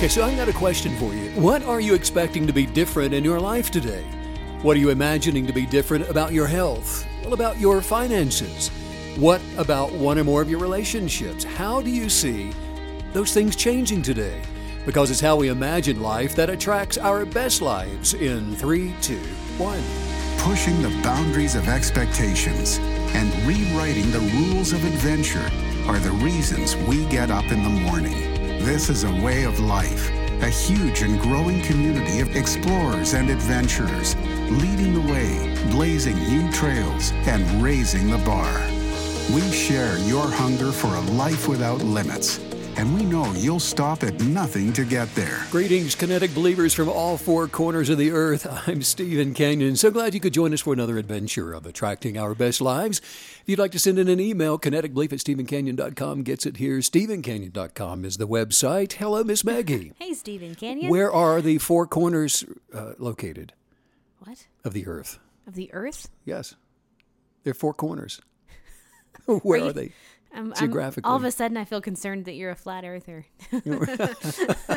Okay, so I've got a question for you. What are you expecting to be different in your life today? What are you imagining to be different about your health? What about your finances? What about one or more of your relationships? How do you see those things changing today? Because it's how we imagine life that attracts our best lives in three, two, one. Pushing the boundaries of expectations and rewriting the rules of adventure are the reasons we get up in the morning. This is a way of life, a huge and growing community of explorers and adventurers, leading the way, blazing new trails, and raising the bar. We share your hunger for a life without limits, and we know you'll stop at nothing to get there. Greetings, kinetic believers from all four corners of the earth. I'm Steven Canyon. So glad you could join us for another adventure of attracting our best lives. If you'd like to send in an email, kineticbelief at stevencanyon.com gets it here. stevencanyon.com is the website. Hello, Miss Maggie. Hey, Steven Canyon. Where are the four corners uh, located What? of the earth? Of the Earth? Yes, they're four corners. Where you- are they? I'm, I'm- Geographically. all of a sudden, I feel concerned that you're a flat earther.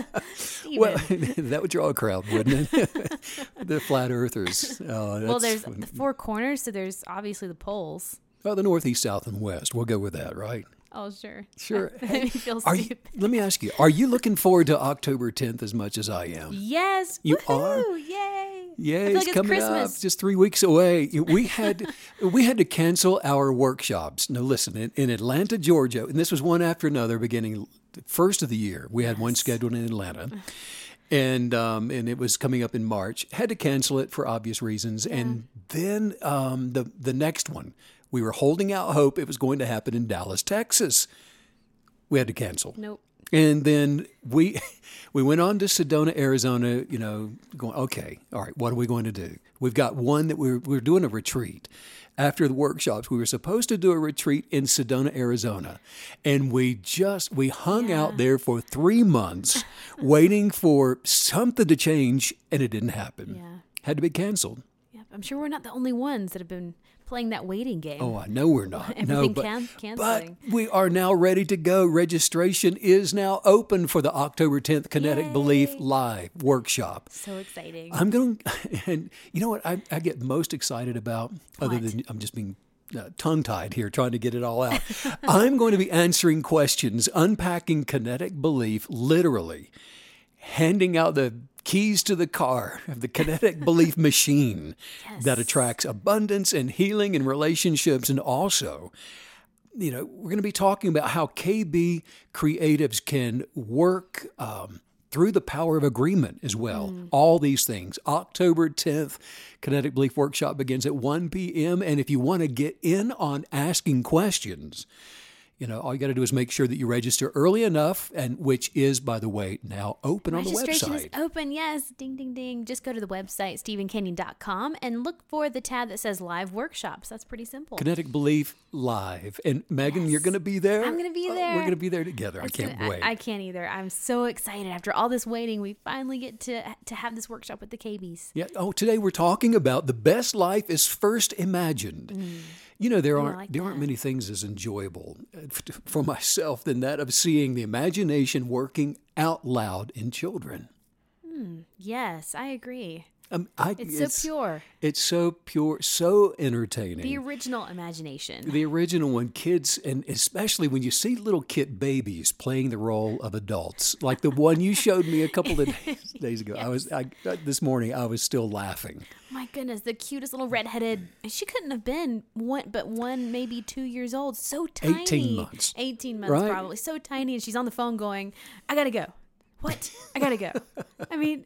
Well, that would draw a crowd, wouldn't it? the flat earthers. Oh, well, there's the four corners, so there's obviously the poles. well, the north, east, south, and west. We'll go with that, right? Oh, sure. Sure. That made me feel Are you, let me ask you: Are you looking forward to October 10th as much as I am? Yes. You woohoo, are? Yay. Yeah, feel it's like it's coming Christmas. up, just three weeks away. We had we had to cancel our workshops. Now, listen, in, in Atlanta, Georgia, and this was one after another, beginning first of the year. We had one scheduled in Atlanta, and um, and it was coming up in March. Had to cancel it for obvious reasons, and then um, the the next one, we were holding out hope it was going to happen in Dallas, Texas. We had to cancel. Nope. And then we we went on to Sedona, Arizona. You know, going okay, all right. What are we going to do? We've got one that we're we're doing a retreat. After the workshops, we were supposed to do a retreat in Sedona, Arizona, and we just we hung out there for three months, waiting for something to change, and it didn't happen. Yeah. Had to be canceled. Yep. I'm sure we're not the only ones that have been playing that waiting game. Oh, I know we're not. no, Everything but, can- but we are now ready to go. Registration is now open for the October 10th Kinetic Belief Live workshop. So exciting. I'm going to, and you know what I, I get most excited about, other than I'm just being uh, tongue tied here trying to get it all out. I'm going to be answering questions, unpacking kinetic belief literally, handing out the keys to the car of the kinetic belief machine that attracts abundance and healing and relationships and also you know, we're going to be talking about how KB creatives can work um, through the power of agreement as well. All these things. October 10th, Kinetic Belief Workshop begins at 1 p.m. And if you want to get in on asking questions, you know, all you got to do is make sure that you register early enough, and which is, by the way, now open on the website. Registration is open, yes. Ding, ding, ding. Just go to the website, stevencanyon.com, and look for the tab that says live workshops. That's pretty simple. Kinetic Belief Live. And Megan, you're going to be there? I'm gonna be Oh, there. we're going to be there together. I can't gonna- wait. I, I can't either. I'm so excited. After all this waiting, we finally get to to have this workshop with the KBs. Yeah. Oh, today we're talking about the best life is first imagined. Mm. You know, there aren't like there aren't many things as enjoyable uh, for myself than that of seeing the imagination working out loud in children. Yes, I agree. Um, I, It's, so pure. It's so pure, so entertaining. The original imagination. The original one, kids, and especially when you see little kid babies playing the role of adults, like the one you showed me a couple of days, days ago. I was I, uh, this morning. I was still laughing. My goodness, the cutest little redheaded. She couldn't have been one, but one, maybe two years old. So tiny. 18 months. 18 months, Right. probably. So tiny. And she's on the phone going, I gotta go. What? I gotta go. I mean,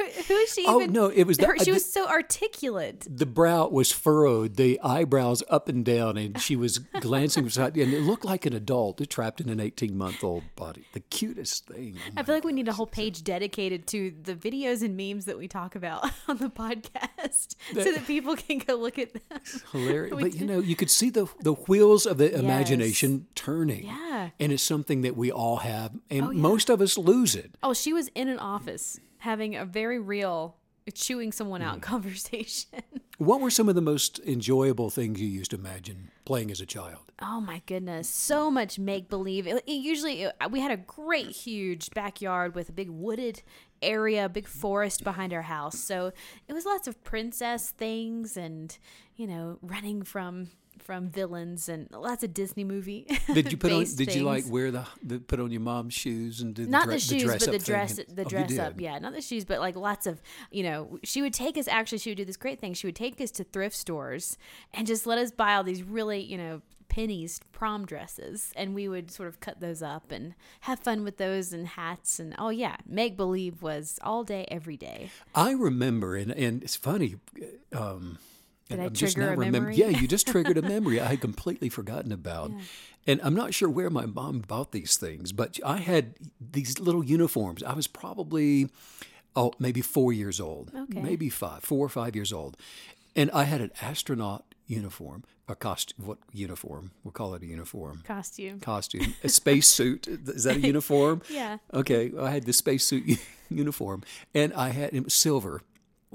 who is she Oh, even? no, it was the- her, she was so articulate. the brow was furrowed, the eyebrows up and down, and she was glancing beside, and it looked like an adult trapped in an 18 month old body. The cutest thing. Oh I feel like we need a whole page dedicated to the videos and memes that we talk about on the podcast so that people can go look at them. Hilarious. But you know, you could see the the wheels of the imagination turning. Yeah. And it's something that we all have, and Oh, yeah. most of us lose it. Oh, she was in an office having a very real chewing someone out mm. conversation. What were some of the most enjoyable things you used to imagine playing as a child? Oh my goodness, so much make believe. It, it usually it- uh, we had a great huge backyard with a big wooded area, big forest behind our house. So it was lots of princess things and, you know, running from from villains and lots of Disney movie. Did you put on? Did you like wear the, the put on your mom's shoes and do not the, the shoes, dress but the dress, and- the Oh, dress up. Yeah, not the shoes, but like lots of, you know, she would take us. Actually, she would do this great thing. She would take us to thrift stores and just let us buy all these really, you know, pennies prom dresses, and we would sort of cut those up and have fun with those and hats and oh yeah, make believe was all day, every day. I remember, and and it's funny. Um, Did and I I'm just trigger now a remember- memory? Yeah, you just triggered a memory I had completely forgotten about. And I'm not sure where my mom bought these things, but I had these little uniforms. I was probably, oh, maybe four years old, Okay. maybe five, four or five years old. And I had an astronaut uniform, a costume, what uniform? We'll call it a uniform. Costume. Costume, a space suit. Is that a uniform? Yeah. Okay, I had the spacesuit uniform, and I had it was silver,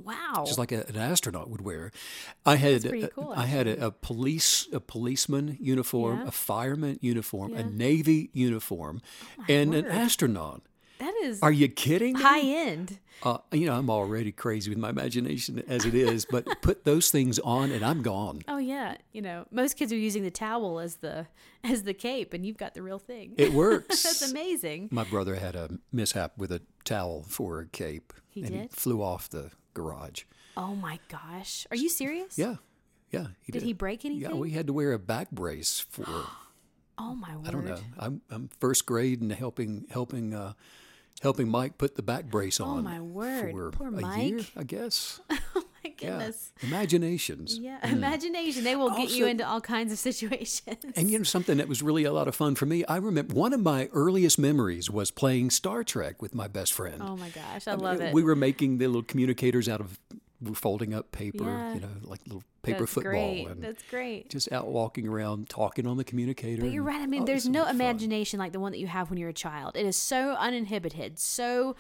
Wow. just like a, an astronaut would wear. I had a- cool, I had a, a police a policeman uniform, Yeah. a fireman uniform, a Yeah. Oh navy uniform, and an astronaut. that is Are you kidding? me? high end. Uh, you know, I'm already crazy with my imagination as it is, but put those things on, and I'm gone. Oh yeah, you know, most kids are using the towel as the as the cape, and you've got the real thing. It works. That's amazing. My brother had a mishap with a towel for a cape, He and he did? flew off the garage. Oh my gosh, are you serious? Yeah, yeah. He Did he break anything? Yeah, we had to wear a back brace for. Oh my word. I don't know. I'm I'm first grade and helping helping uh, helping Mike put the back brace on. Oh, my word. For Poor a year, Mike. I guess. My Yeah. goodness. Imaginations. Yeah, mm. imagination. They will get you into all kinds of situations. And you know something that was really a lot of fun for me. I remember one of my earliest memories was playing Star Trek with my best friend. oh my gosh, I love uh, it. We were making the little communicators out of we're folding up paper, Yeah. you know, like little paper That's football, great. and That's great. just out walking around talking on the communicator. But you're right. I mean, oh, there's no much fun. imagination like the one that you have when you're a child. It is so uninhibited. So,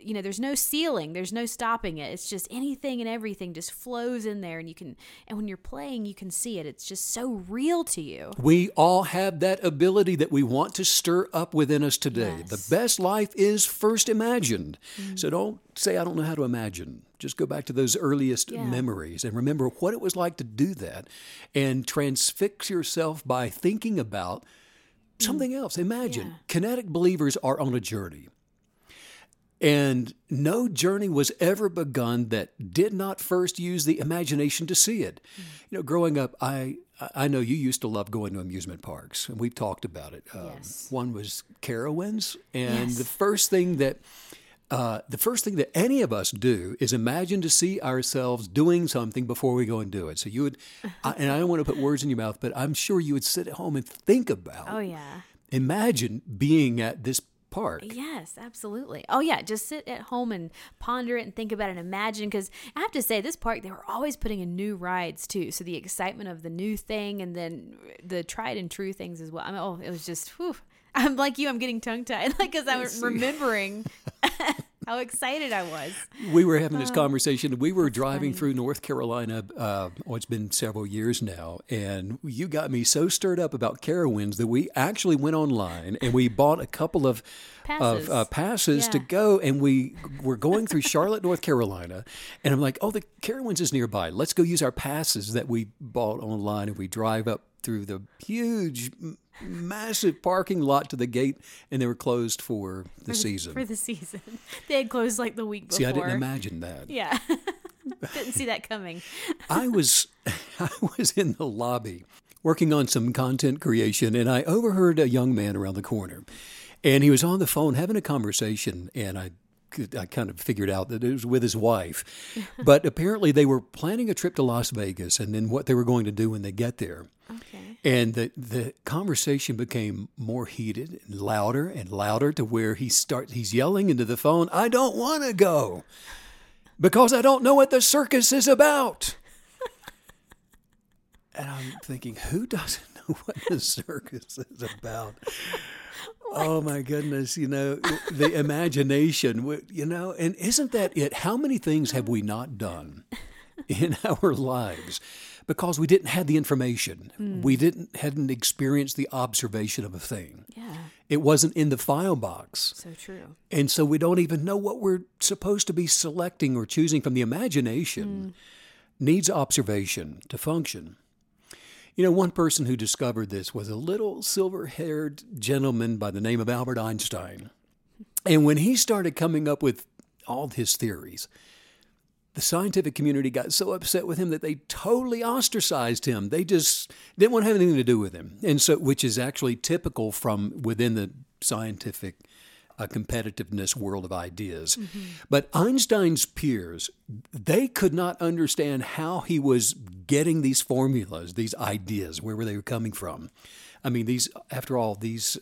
you know, there's no ceiling. There's no stopping it. It's just anything and everything just flows in there, and you can. And when you're playing, you can see it. It's just so real to you. We all have that ability that we want to stir up within us today. Yes. The best life is first imagined. Mm. So don't say, I don't know how to imagine. Just go back to those earliest Yeah. memories and remember what it was like to do that and transfix yourself by thinking about something else. Imagine Mm. Yeah. kinetic believers are on a journey. And no journey was ever begun that did not first use the imagination to see it. Mm. You know, growing up, I I know you used to love going to amusement parks, and we've talked about it. Um, Yes. One was Carowinds, and Yes. the first thing that uh, the first thing that any of us do is imagine to see ourselves doing something before we go and do it. So you would, I, and I don't want to put words in your mouth, but I'm sure you would sit at home and think about, Oh yeah. imagine being at this park. Yes, absolutely. Oh yeah, just sit at home and ponder it and think about it and imagine. Because I have to say, this park they were always putting in new rides too. So the excitement of the new thing and then the tried and true things as well. I mean, oh, it was just. Whew. I'm like you. I'm getting tongue tied, like because I'm remembering how excited I was. We were having this conversation. We were driving funny. through North Carolina. Uh, oh, it's been several years now, and you got me so stirred up about Carowinds that we actually went online and we bought a couple of Passes. of uh, passes to go, and we were going through Charlotte, North Carolina, and I'm like, "Oh, the Carowinds is nearby. Let's go use our passes that we bought online." And we drive up through the huge, massive parking lot to the gate, and they were closed for the season. for the season. They had closed like the week before. See, I didn't imagine that. Yeah, didn't see that coming. I was I was in the lobby working on some content creation and I overheard a young man around the corner. And he was on the phone having a conversation and I I kind of figured out that it was with his wife. But apparently they were planning a trip to Las Vegas and then what they were going to do when they get there. Okay. And the, the conversation became more heated and louder and louder to where he starts he's yelling into the phone, I don't want to go because I don't know what the circus is about. and I'm thinking, who doesn't know what the circus is about? Oh my goodness, you know, the imagination, you know, and isn't that it? How many things have we not done in our lives because we didn't have the information. We hmm. didn't hadn't experienced the observation of a thing. Yeah. It wasn't in the file box. So true. And so we don't even know what we're supposed to be selecting or choosing from the imagination. Hmm. Needs observation to function. You know, one person who discovered this was a little silver haired gentleman by the name of Albert Einstein. And when he started coming up with all his theories, the scientific community got so upset with him that they totally ostracized him. They just didn't want to have anything to do with him. And so, which is actually typical from within the scientific uh, competitiveness world of ideas. But Einstein's peers, they could not understand how he was getting these formulas, these ideas, where were they coming from? I mean, these, after all, these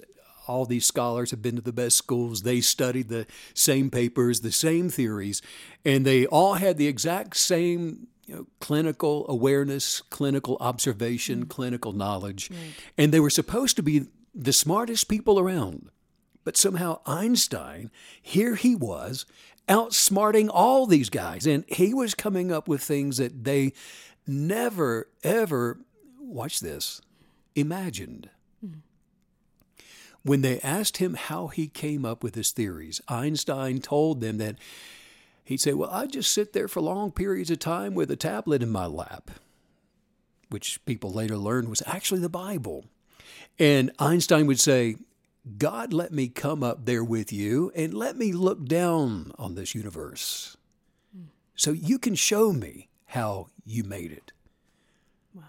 all these scholars have been to the best schools. They studied the same papers, the same theories, and they all had the exact same you know, clinical awareness, clinical observation, mm-hmm. clinical knowledge. And they were supposed to be the smartest people around. But somehow Einstein, here he was, outsmarting all these guys. And he was coming up with things that they never, ever, watch this, imagined. When they asked him how he came up with his theories, Einstein told them that he'd say, Well, I just sit there for long periods of time with a tablet in my lap, which people later learned was actually the Bible. And Einstein would say, God let me come up there with you and let me look down on this universe so you can show me how you made it. Wow.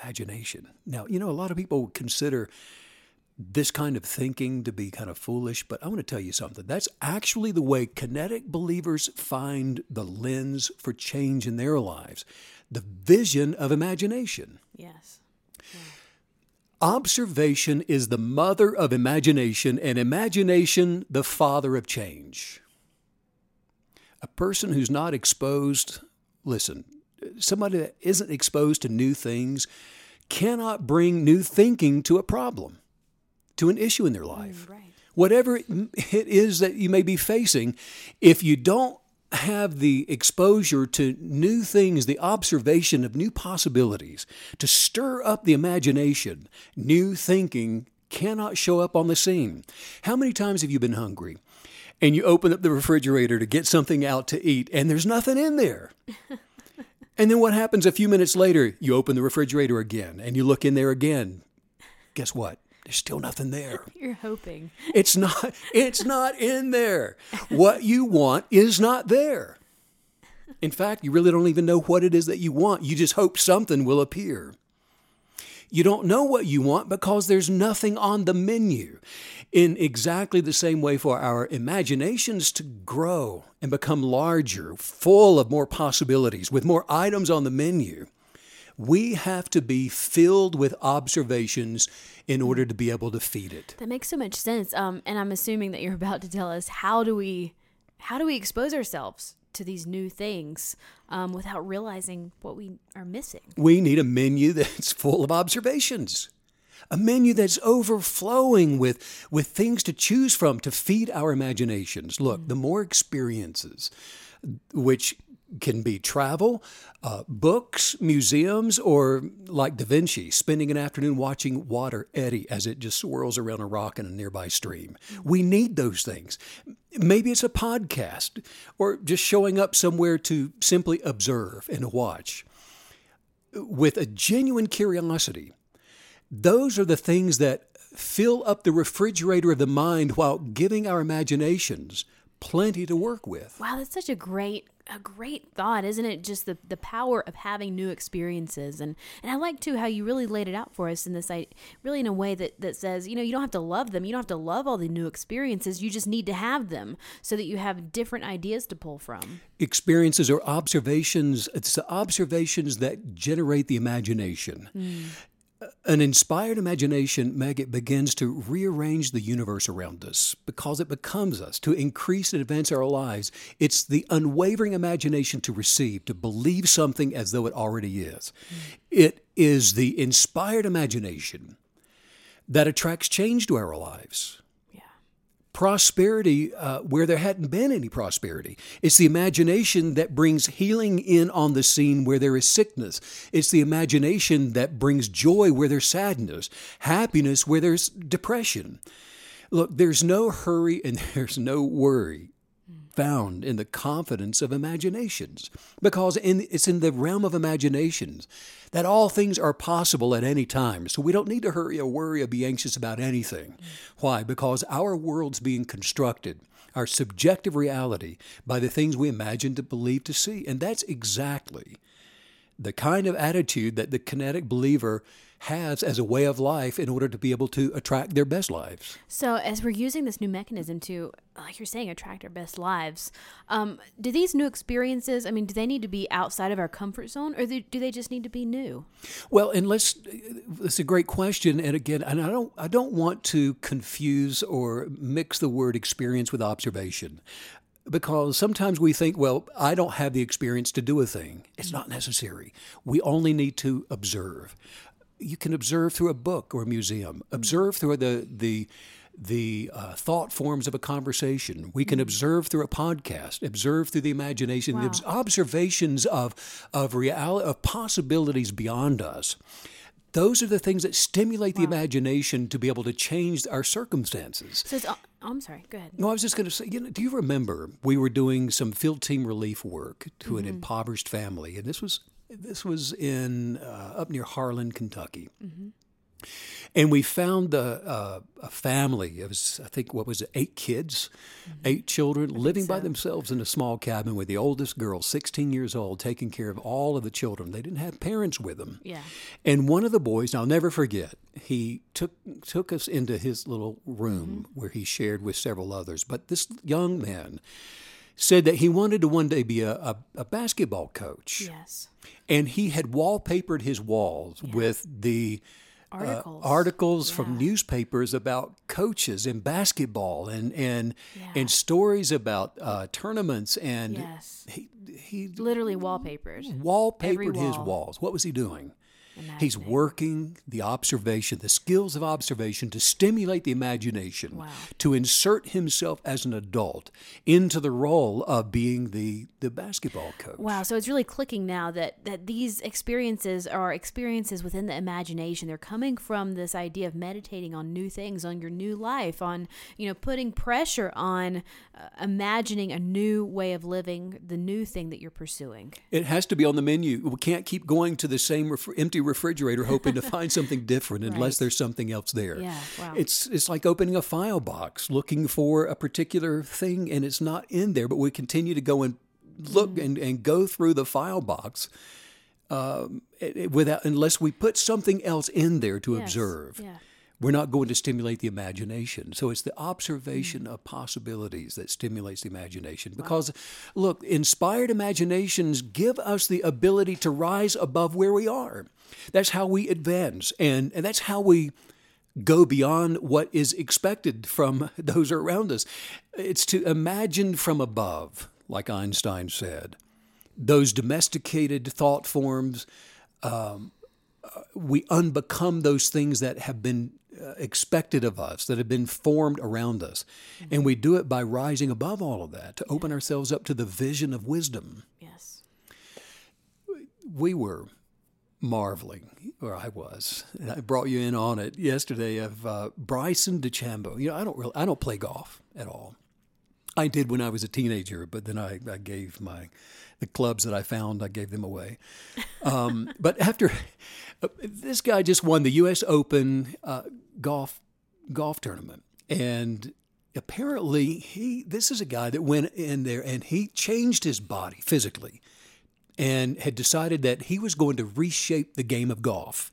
Imagination. Now, you know, a lot of people would consider this kind of thinking to be kind of foolish, but I want to tell you something. That's actually the way kinetic believers find the lens for change in their lives the vision of imagination. Yes. Observation is the mother of imagination, and imagination the father of change. A person who's not exposed, listen, somebody that isn't exposed to new things cannot bring new thinking to a problem, to an issue in their mm, life. Right. Whatever it is that you may be facing, if you don't have the exposure to new things, the observation of new possibilities, to stir up the imagination, new thinking cannot show up on the scene. How many times have you been hungry and you open up the refrigerator to get something out to eat and there's nothing in there? and then what happens a few minutes later? You open the refrigerator again and you look in there again. Guess what? There's still nothing there. You're hoping. It's not it's not in there. What you want is not there. In fact, you really don't even know what it is that you want. You just hope something will appear. You don't know what you want because there's nothing on the menu. In exactly the same way for our imaginations to grow and become larger, full of more possibilities, with more items on the menu, we have to be filled with observations in order to be able to feed it. That makes so much sense. Um, and I'm assuming that you're about to tell us how do we how do we expose ourselves to these new things um, without realizing what we are missing? We need a menu that's full of observations. A menu that's overflowing with, with things to choose from to feed our imaginations. Look, the more experiences, which can be travel, uh, books, museums, or like Da Vinci, spending an afternoon watching water eddy as it just swirls around a rock in a nearby stream. We need those things. Maybe it's a podcast or just showing up somewhere to simply observe and watch with a genuine curiosity. Those are the things that fill up the refrigerator of the mind while giving our imaginations plenty to work with. Wow, that's such a great a great thought, isn't it? Just the, the power of having new experiences, and and I like too how you really laid it out for us in this, I really in a way that that says, you know, you don't have to love them, you don't have to love all the new experiences, you just need to have them so that you have different ideas to pull from. Experiences or observations, it's the observations that generate the imagination. Hmm. An inspired imagination, Meg, it begins to rearrange the universe around us because it becomes us, to increase and advance our lives. It's the unwavering imagination to receive, to believe something as though it already is. Hmm. It is the inspired imagination that attracts change to our lives. Prosperity uh, where there hadn't been any prosperity. It's the imagination that brings healing in on the scene where there is sickness. It's the imagination that brings joy where there's sadness, happiness where there's depression. Look, there's no hurry and there's no worry found in the confidence of imaginations because in, it's in the realm of imaginations that all things are possible at any time. So we don't need to hurry or worry or be anxious about anything. Why? Because our world's being constructed, our subjective reality, by the things we imagine to believe to see. And that's exactly the kind of attitude that the kinetic believer has as a way of life in order to be able to attract their best lives. So, as we're using this new mechanism to, like you're saying, attract our best lives, um, do these new experiences, I mean, do they need to be outside of our comfort zone or do they just need to be new? Well, and let's, it's a great question. And again, and I don't, I don't want to confuse or mix the word experience with observation because sometimes we think, well, I don't have the experience to do a thing. It's not necessary. We only need to observe you can observe through a book or a museum, observe through the the the uh, thought forms of a conversation. We can mm-hmm. observe through a podcast, observe through the imagination, wow. the observations of of reality, of possibilities beyond us. Those are the things that stimulate wow. the imagination to be able to change our circumstances. So oh, I'm sorry. Go ahead. No, I was just going to say. You know, do you remember we were doing some field team relief work to mm-hmm. an impoverished family, and this was this was in uh, up near Harlan, Kentucky. Mm-hmm. And we found a, a, a, family. It was, I think, what was it, eight kids, mm-hmm. eight children living so. by themselves in a small cabin with the oldest girl, 16 years old, taking care of all of the children. They didn't have parents with them. Yeah. And one of the boys, I'll never forget, he took took us into his little room mm-hmm. where he shared with several others. But this young man said that he wanted to one day be a, a, a basketball coach. Yes. And he had wallpapered his walls yes. with the articles, uh, articles yeah. from newspapers about coaches in basketball and and yeah. and stories about uh, tournaments and yes. he he literally wallpapered wallpapered wall. his walls. What was he doing? He's working the observation, the skills of observation to stimulate the imagination, wow. to insert himself as an adult into the role of being the, the basketball coach. Wow. So it's really clicking now that, that these experiences are experiences within the imagination. They're coming from this idea of meditating on new things, on your new life, on, you know, putting pressure on uh, imagining a new way of living, the new thing that you're pursuing. It has to be on the menu. We can't keep going to the same ref- empty refrigerator hoping to find something different unless there's something else there. Yeah, wow. It's it's like opening a file box looking for a particular thing and it's not in there, but we continue to go and look mm. and, and go through the file box um, without unless we put something else in there to yes. observe. Yeah we're not going to stimulate the imagination. So it's the observation mm. of possibilities that stimulates the imagination. Because, wow. look, inspired imaginations give us the ability to rise above where we are. That's how we advance, and, and that's how we go beyond what is expected from those around us. It's to imagine from above, like Einstein said. Those domesticated thought forms, um, uh, we unbecome those things that have been expected of us, that have been formed around us. Mm-hmm. And we do it by rising above all of that to open ourselves up to the vision of wisdom. Yes. We were marveling, or I was. And I brought you in on it yesterday of uh, Bryson DeChambeau. You know, I don't really, I don't play golf at all. I did when I was a teenager, but then I, I gave my the clubs that I found, I gave them away. Um, but after uh, this guy just won the U.S. Open uh, golf golf tournament, and apparently he this is a guy that went in there and he changed his body physically, and had decided that he was going to reshape the game of golf.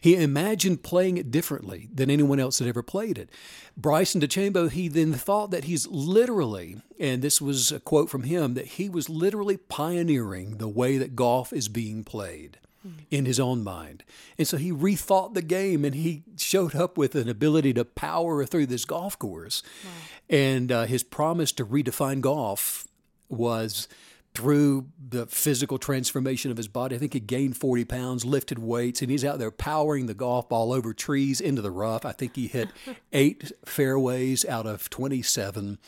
He imagined playing it differently than anyone else had ever played it. Bryson DeChambeau, he then thought that he's literally, and this was a quote from him, that he was literally pioneering the way that golf is being played in his own mind. And so he rethought the game and he showed up with an ability to power through this golf course. Wow. And uh, his promise to redefine golf was through the physical transformation of his body. I think he gained 40 pounds, lifted weights, and he's out there powering the golf ball over trees into the rough. I think he hit eight fairways out of 27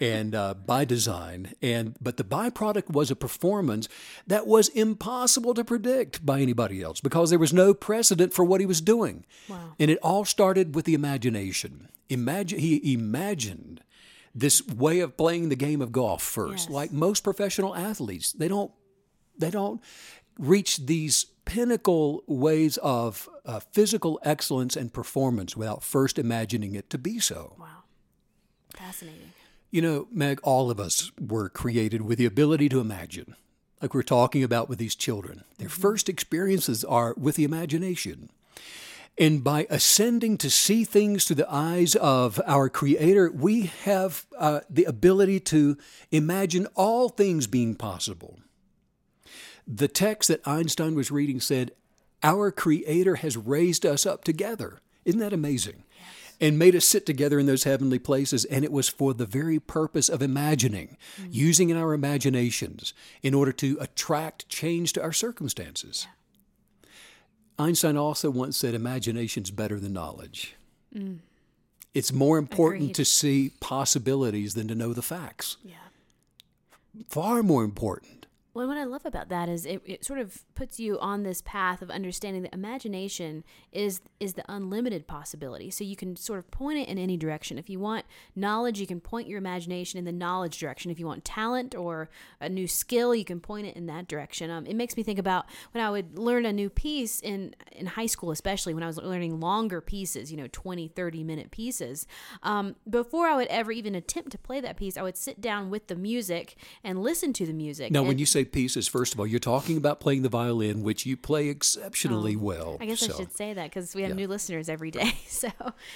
and uh, by design. And but the byproduct was a performance that was impossible to predict by anybody else because there was no precedent for what he was doing. Wow. And it all started with the imagination. Imagine he imagined this way of playing the game of golf first. Yes. Like most professional athletes, they don't they don't reach these pinnacle ways of uh, physical excellence and performance without first imagining it to be so. Wow. Fascinating. You know, Meg, all of us were created with the ability to imagine. Like we're talking about with these children. Their first experiences are with the imagination. And by ascending to see things through the eyes of our Creator, we have uh, the ability to imagine all things being possible. The text that Einstein was reading said, Our Creator has raised us up together. Isn't that amazing? And made us sit together in those heavenly places. And it was for the very purpose of imagining, using in our imaginations in order to attract change to our circumstances. Einstein also once said, Imagination's better than knowledge. Mm. It's more important Agreed. to see possibilities than to know the facts. Yeah. Far more important. Well, what I love about that is it, it sort of puts you on this path of understanding that imagination is is the unlimited possibility. So you can sort of point it in any direction. If you want knowledge, you can point your imagination in the knowledge direction. If you want talent or a new skill, you can point it in that direction. Um, it makes me think about when I would learn a new piece in in high school, especially when I was learning longer pieces, you know, 20, 30 minute pieces. Um, before I would ever even attempt to play that piece, I would sit down with the music and listen to the music. Now, when you say pieces, first of all, you're talking about playing the violin, which you play exceptionally oh, well. Oh, I guess so. I should say that because we have Yeah. new listeners every day. So,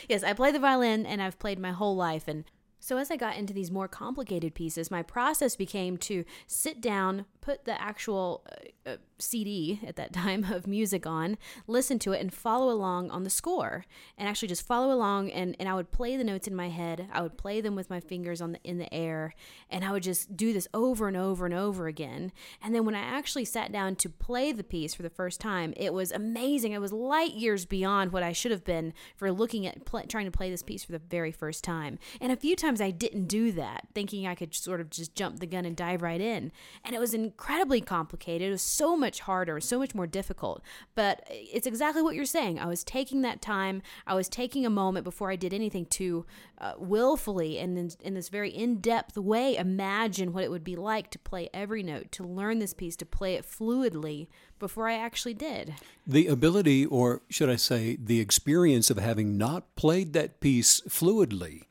yes, I play the violin and I've played my whole life. And so, as I got into these more complicated pieces, my process became to sit down, put the actual uh, uh, CD at that time of music on, listen to it, and follow along on the score. And actually just follow along. And, and I would play the notes in my head. I would play them with my fingers on the, in the air. And I would just do this over and over and over again. And then when I actually sat down to play the piece for the first time, it was amazing. It was light years beyond what I should have been for looking at pl- trying to play this piece for the very first time. And a few times I didn't do that, thinking I could sort of just jump the gun and dive right in. And it was incredibly complicated. It was so much harder, so much more difficult. But it's exactly what you're saying. I was taking that time. I was taking a moment before I did anything to uh, willfully and in, in this very in-depth way imagine what it would be like to play every note, to learn this piece, to play it fluidly before I actually did. The ability, or should I say, the experience of having not played that piece fluidly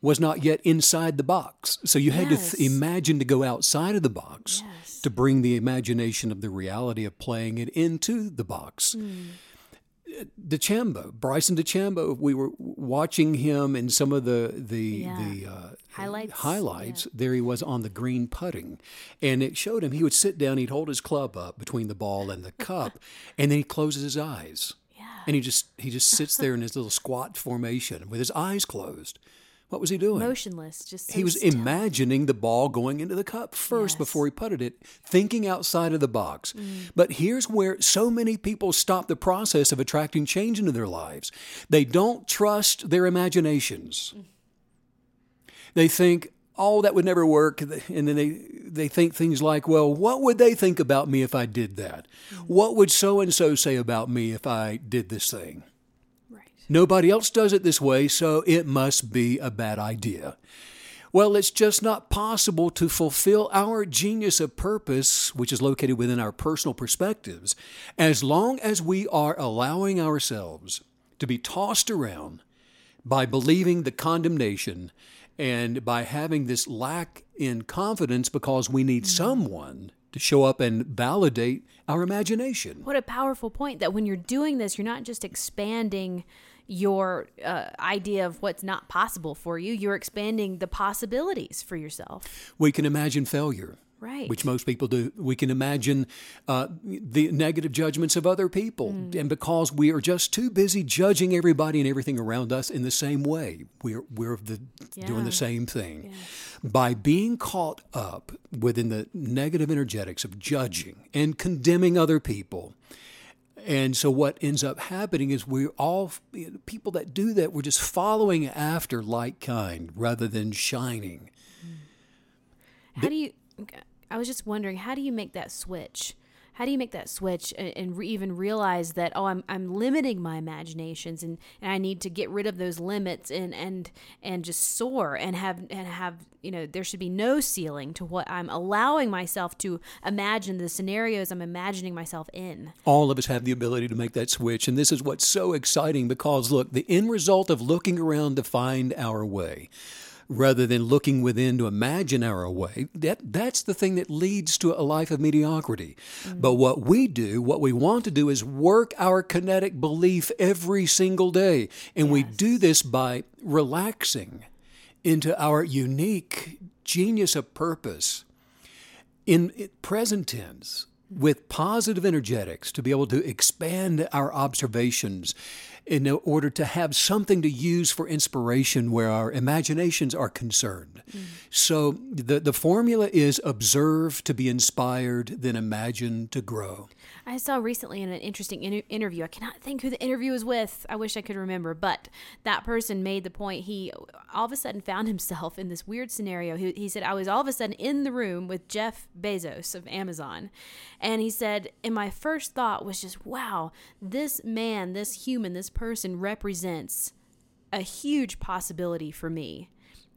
was not yet inside the box. So you had to th- imagine to go outside of the box Yes. to bring the imagination of the reality of playing it into the box. DeChambeau, Bryson DeChambeau, we were watching him in some of the the Yeah. the uh, Highlights, Highlights. There he was on the green putting, and it showed him. He would sit down. He'd hold his club up between the ball and the cup, and then he closes his eyes. Yeah. And he just he just sits there in his little squat formation with his eyes closed. What was he doing? Motionless, just he was still. imagining the ball going into the cup first Yes. before he putted it, thinking outside of the box. Mm. But here's where so many people stop the process of attracting change into their lives. They don't trust their imaginations. Mm. They think, "Oh, that would never work," and then they they think things like, "Well, what would they think about me if I did that? Mm. What would so and so say about me if I did this thing?" Nobody else does it this way, so it must be a bad idea. Well, it's just not possible to fulfill our genius of purpose, which is located within our personal perspectives, as long as we are allowing ourselves to be tossed around by believing the condemnation and by having this lack in confidence because we need mm. someone to show up and validate our imagination. What a powerful point that when you're doing this, you're not just expanding your uh, idea of what's not possible for you, you're expanding the possibilities for yourself. We can imagine failure. Right. Which most people do. We can imagine uh, the negative judgments of other people. And because we are just too busy judging everybody and everything around us in the same way, we're, we're the, doing the same thing. By being caught up within the negative energetics of judging and condemning other people, and so what ends up happening is we're all people that do that, we're just following after like kind rather than shining. How do you? I was just wondering, how do you make that switch? How do you make that switch and, and re- even realize that oh, I'm I'm limiting my imaginations and, and I need to get rid of those limits and and and just soar and have and have you know there should be no ceiling to what I'm allowing myself to imagine the scenarios I'm imagining myself in. All of us have the ability to make that switch. And this is what's so exciting because, look, the end result of looking around to find our way rather than looking within to imagine our way, that, that's the thing that leads to a life of mediocrity. Mm. But what we do, what we want to do, is work our kinetic belief every single day. And we do this by relaxing into our unique genius of purpose in present tense with positive energetics to be able to expand our observations in order to have something to use for inspiration where our imaginations are concerned. Mm. So the, the formula is observe to be inspired, then imagine to grow. I saw recently in an interesting inter- interview. I cannot think who the interview was with. I wish I could remember, but that person made the point. He all of a sudden found himself in this weird scenario. He, he said, I was all of a sudden in the room with Jeff Bezos of Amazon. And he said, and my first thought was just, wow, this man, this human, this person represents a huge possibility for me.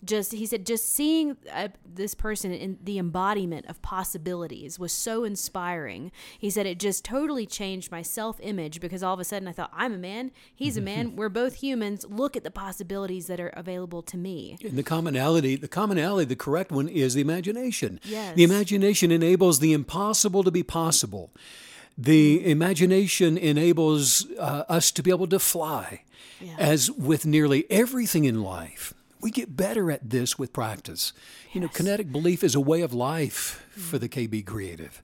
Just he said, just seeing uh, this person in the embodiment of possibilities was so inspiring. He said it just totally changed my self image because all of a sudden I thought I'm a man, he's a man, we're both humans. Look at the possibilities that are available to me. And the commonality, the commonality, the correct one is the imagination. Yes. The imagination enables the impossible to be possible. The imagination enables uh, us to be able to fly. As with nearly everything in life, we get better at this with practice. You know, kinetic belief is a way of life for the KB creative.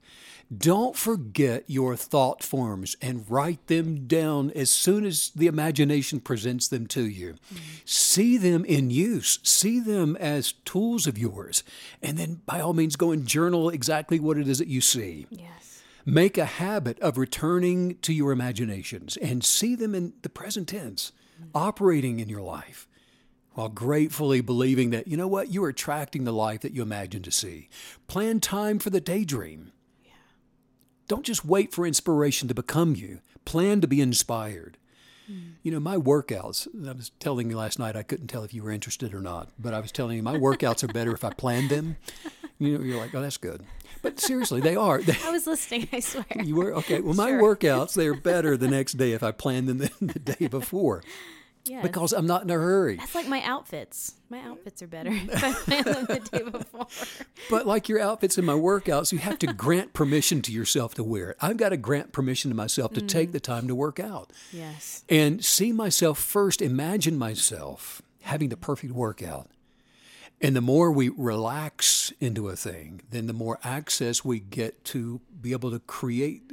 Don't forget your thought forms and write them down as soon as the imagination presents them to you. See them in use, see them as tools of yours, and then by all means go and journal exactly what it is that you see. Yes. Make a habit of returning to your imaginations and see them in the present tense, operating in your life, while gratefully believing that, you know what, you are attracting the life that you imagine to see. Plan time for the daydream. Don't just wait for inspiration to become you, plan to be inspired. Hmm. You know, my workouts, I was telling you last night, I couldn't tell if you were interested or not, but I was telling you my workouts are better if I plan them. You know, you're like, oh, that's good. But seriously, they are. They, I was listening, I swear. you were okay. Well, my Sure. workouts they're better the next day if I plan them the, the day before Yes. because I'm not in a hurry. that's like my outfits. My outfits are better if I plan them the day before. But like your outfits and my workouts, you have to grant permission to yourself to wear it. I've got to grant permission to myself to take mm. the time to work out Yes. and see myself first. Imagine myself having the perfect workout. And the more we relax into a thing, then the more access we get to be able to create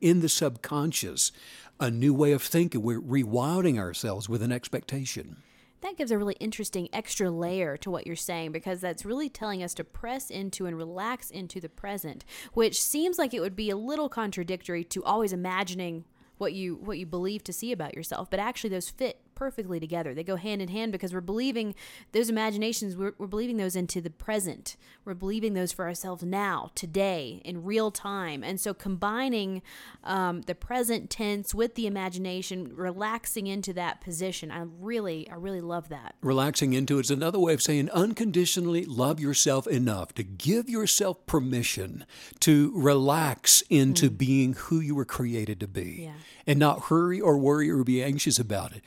in the subconscious a new way of thinking. We're rewilding ourselves with an expectation. That gives a really interesting extra layer to what you're saying because that's really telling us to press into and relax into the present, which seems like it would be a little contradictory to always imagining what you what you believe to see about yourself, but actually those fit perfectly together. They go hand in hand because we're believing those imaginations, we're, we're believing those into the present. We're believing those for ourselves now, today, in real time. And so combining um, the present tense with the imagination, relaxing into that position, I really, I really love that. Relaxing into it is another way of saying unconditionally love yourself enough to give yourself permission to relax into being who you were created to be Yeah. and not hurry or worry or be anxious about it.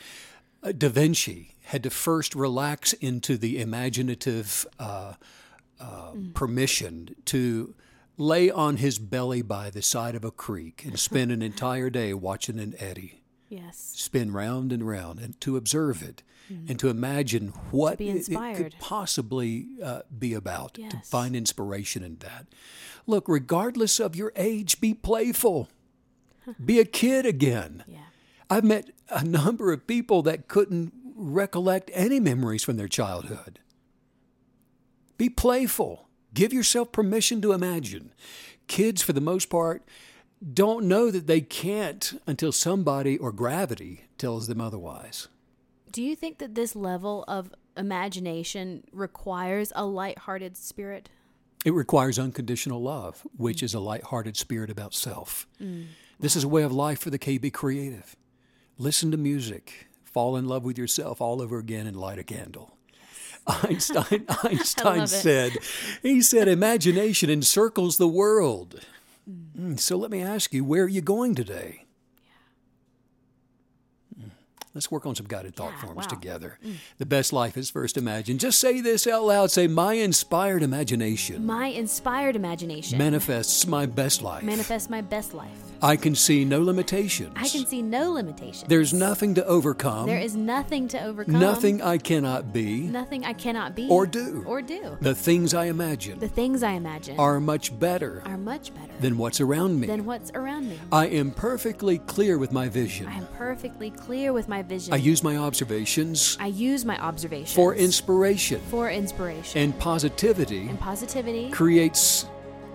Uh, Da Vinci had to first relax into the imaginative uh, uh, permission to lay on his belly by the side of a creek and spend an entire day watching an eddy. Yes. spin round and round, and to observe it and to imagine what be it- it, could possibly uh, be about, to find inspiration in that. Look, regardless of your age, be playful, be a kid again. Yeah. I've met a number of people that couldn't recollect any memories from their childhood. Be playful. Give yourself permission to imagine. Kids, for the most part, don't know that they can't until somebody or gravity tells them otherwise. Do you think that this level of imagination requires a lighthearted spirit? It requires unconditional love, which mm. is a light-hearted spirit about self. Mm. This is a way of life for the KB creative. Listen to music, fall in love with yourself all over again, and light a candle. Einstein, Einstein said, he said, imagination encircles the world. Mm, So let me ask you, where are you going today? Mm, Let's work on some guided thought Yeah, forms wow. together. The best life is first imagined. Just say this out loud. Say, my inspired imagination My inspired imagination manifests my best life. manifests my best life. I can see no limitations. I can see no limitations. There's nothing to overcome, there is nothing to overcome. nothing I cannot be. Nothing I cannot be Or do. Or do. The things I imagine The things I imagine are much better are much better than what's around me. than what's around me. I am perfectly clear with my vision. I am perfectly clear with my vision. I use my observations I use my observations for inspiration, for inspiration and positivity and positivity creates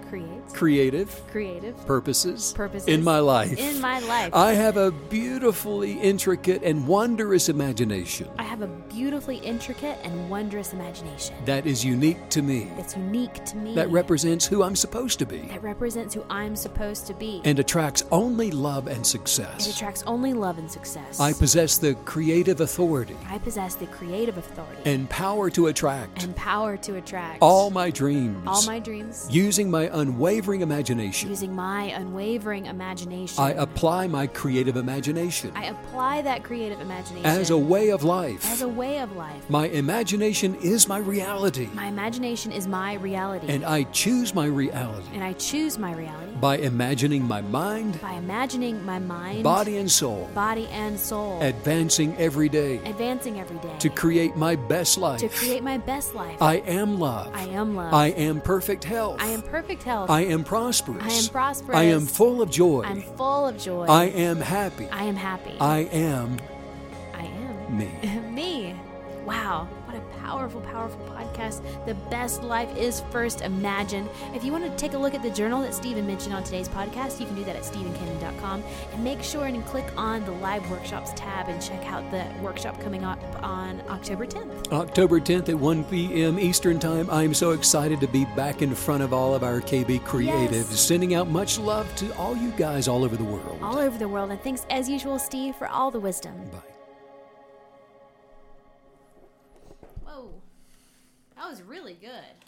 creates creative creative purposes, purposes in my life. In my life, I have a beautifully intricate and wondrous imagination I have a beautifully intricate and wondrous imagination that is unique to me, that's unique to me. that represents who I'm supposed to be, that represents who I'm supposed to be. and attracts only love and success. it attracts only love and success. I possess the creative authority I possess the creative authority and power to attract and power to attract all my dreams all my dreams using my unwavering imagination. using my unwavering imagination. I apply my creative imagination I apply that creative imagination as a way of life. as a way of life. My imagination is my reality, My imagination is my reality, and I choose my reality and I choose my reality by imagining my mind, by imagining my mind, body, and soul body and soul advancing every day advancing every day to create my best life. to create my best life. I am love. I am love. I am perfect health. I am perfect health. I am prosperous. I am prosperous. I am full of joy. I'm full of joy. I am happy. I am happy. I am I am me. me. Wow, powerful, powerful podcast. The best life is first imagined. If you want to take a look at the journal that Steven mentioned on today's podcast, you can do that at stevencanyon.com and make sure and click on the live workshops tab and check out the workshop coming up on October 10th. October 10th at 1 p.m. Eastern Time. I'm so excited to be back in front of all of our KB creatives, Yes. sending out much love to all you guys all over the world. All over the world. And thanks as usual, Steve, for all the wisdom. Bye. That was really good.